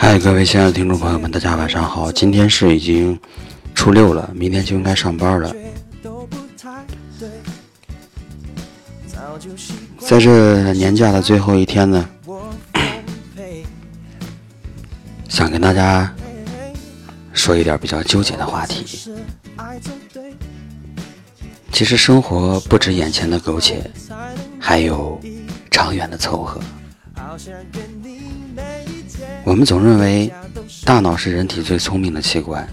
嗨，各位亲爱的听众朋友们，大家晚上好！今天是已经初六了，明天就应该上班了。在这年假的最后一天呢，想跟大家说一点比较纠结的话题。其实生活不止眼前的苟且，还有长远的凑合。我们总认为大脑是人体最聪明的器官，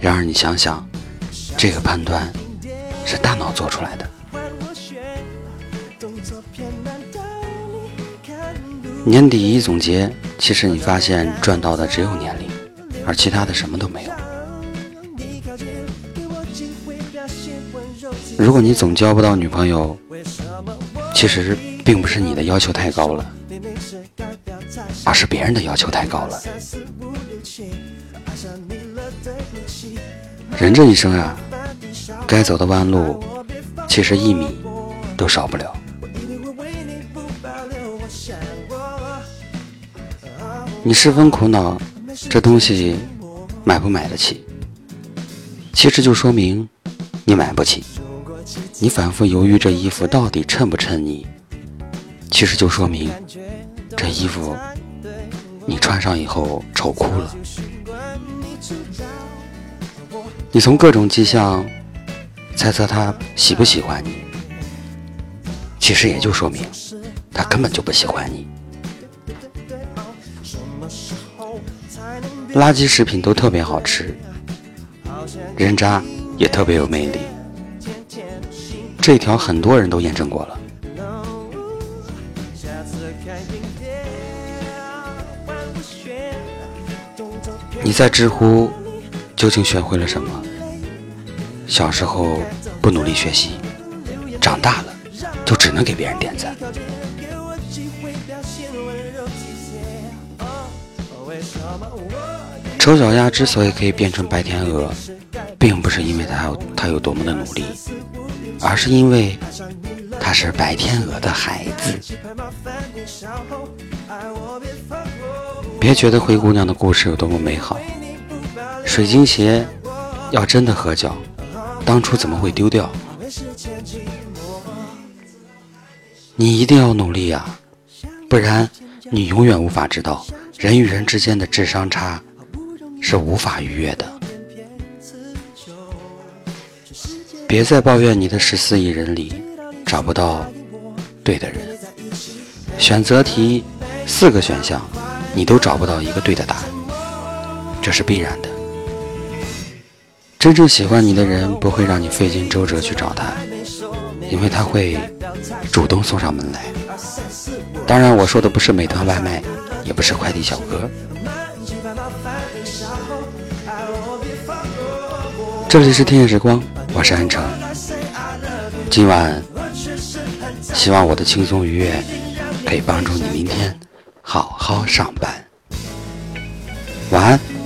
然而你想想，这个判断是大脑做出来的。年底一总结，其实你发现赚到的只有年龄，而其他的什么都没有。如果你总交不到女朋友，其实并不是你的要求太高了，而是别人的要求太高了。人这一生啊，该走的弯路，其实一米都少不了。你十分苦恼，这东西买不买得起？其实就说明你买不起。你反复犹豫这衣服到底衬不衬你，其实就说明这衣服你穿上以后丑哭了。你从各种迹象猜测他喜不喜欢你，其实也就说明他根本就不喜欢你。垃圾食品都特别好吃，人渣也特别有魅力，这条很多人都验证过了。你在知乎究竟学会了什么？小时候不努力学习，长大了就只能给别人点赞。丑小鸭之所以可以变成白天鹅，并不是因为它有它有多么的努力，而是因为他是白天鹅的孩子。别觉得灰姑娘的故事有多么美好，水晶鞋要真的合脚，当初怎么会丢掉？你一定要努力啊，不然你永远无法知道人与人之间的智商差。是无法逾越的。别再抱怨你的十四亿人里找不到对的人。选择题四个选项，你都找不到一个对的答案，这是必然的。真正喜欢你的人不会让你费尽周折去找他，因为他会主动送上门来。当然，我说的不是美团外卖，也不是快递小哥。这里是天夜时光，我是安城。今晚希望我的轻松愉悦可以帮助你明天好好上班。晚安。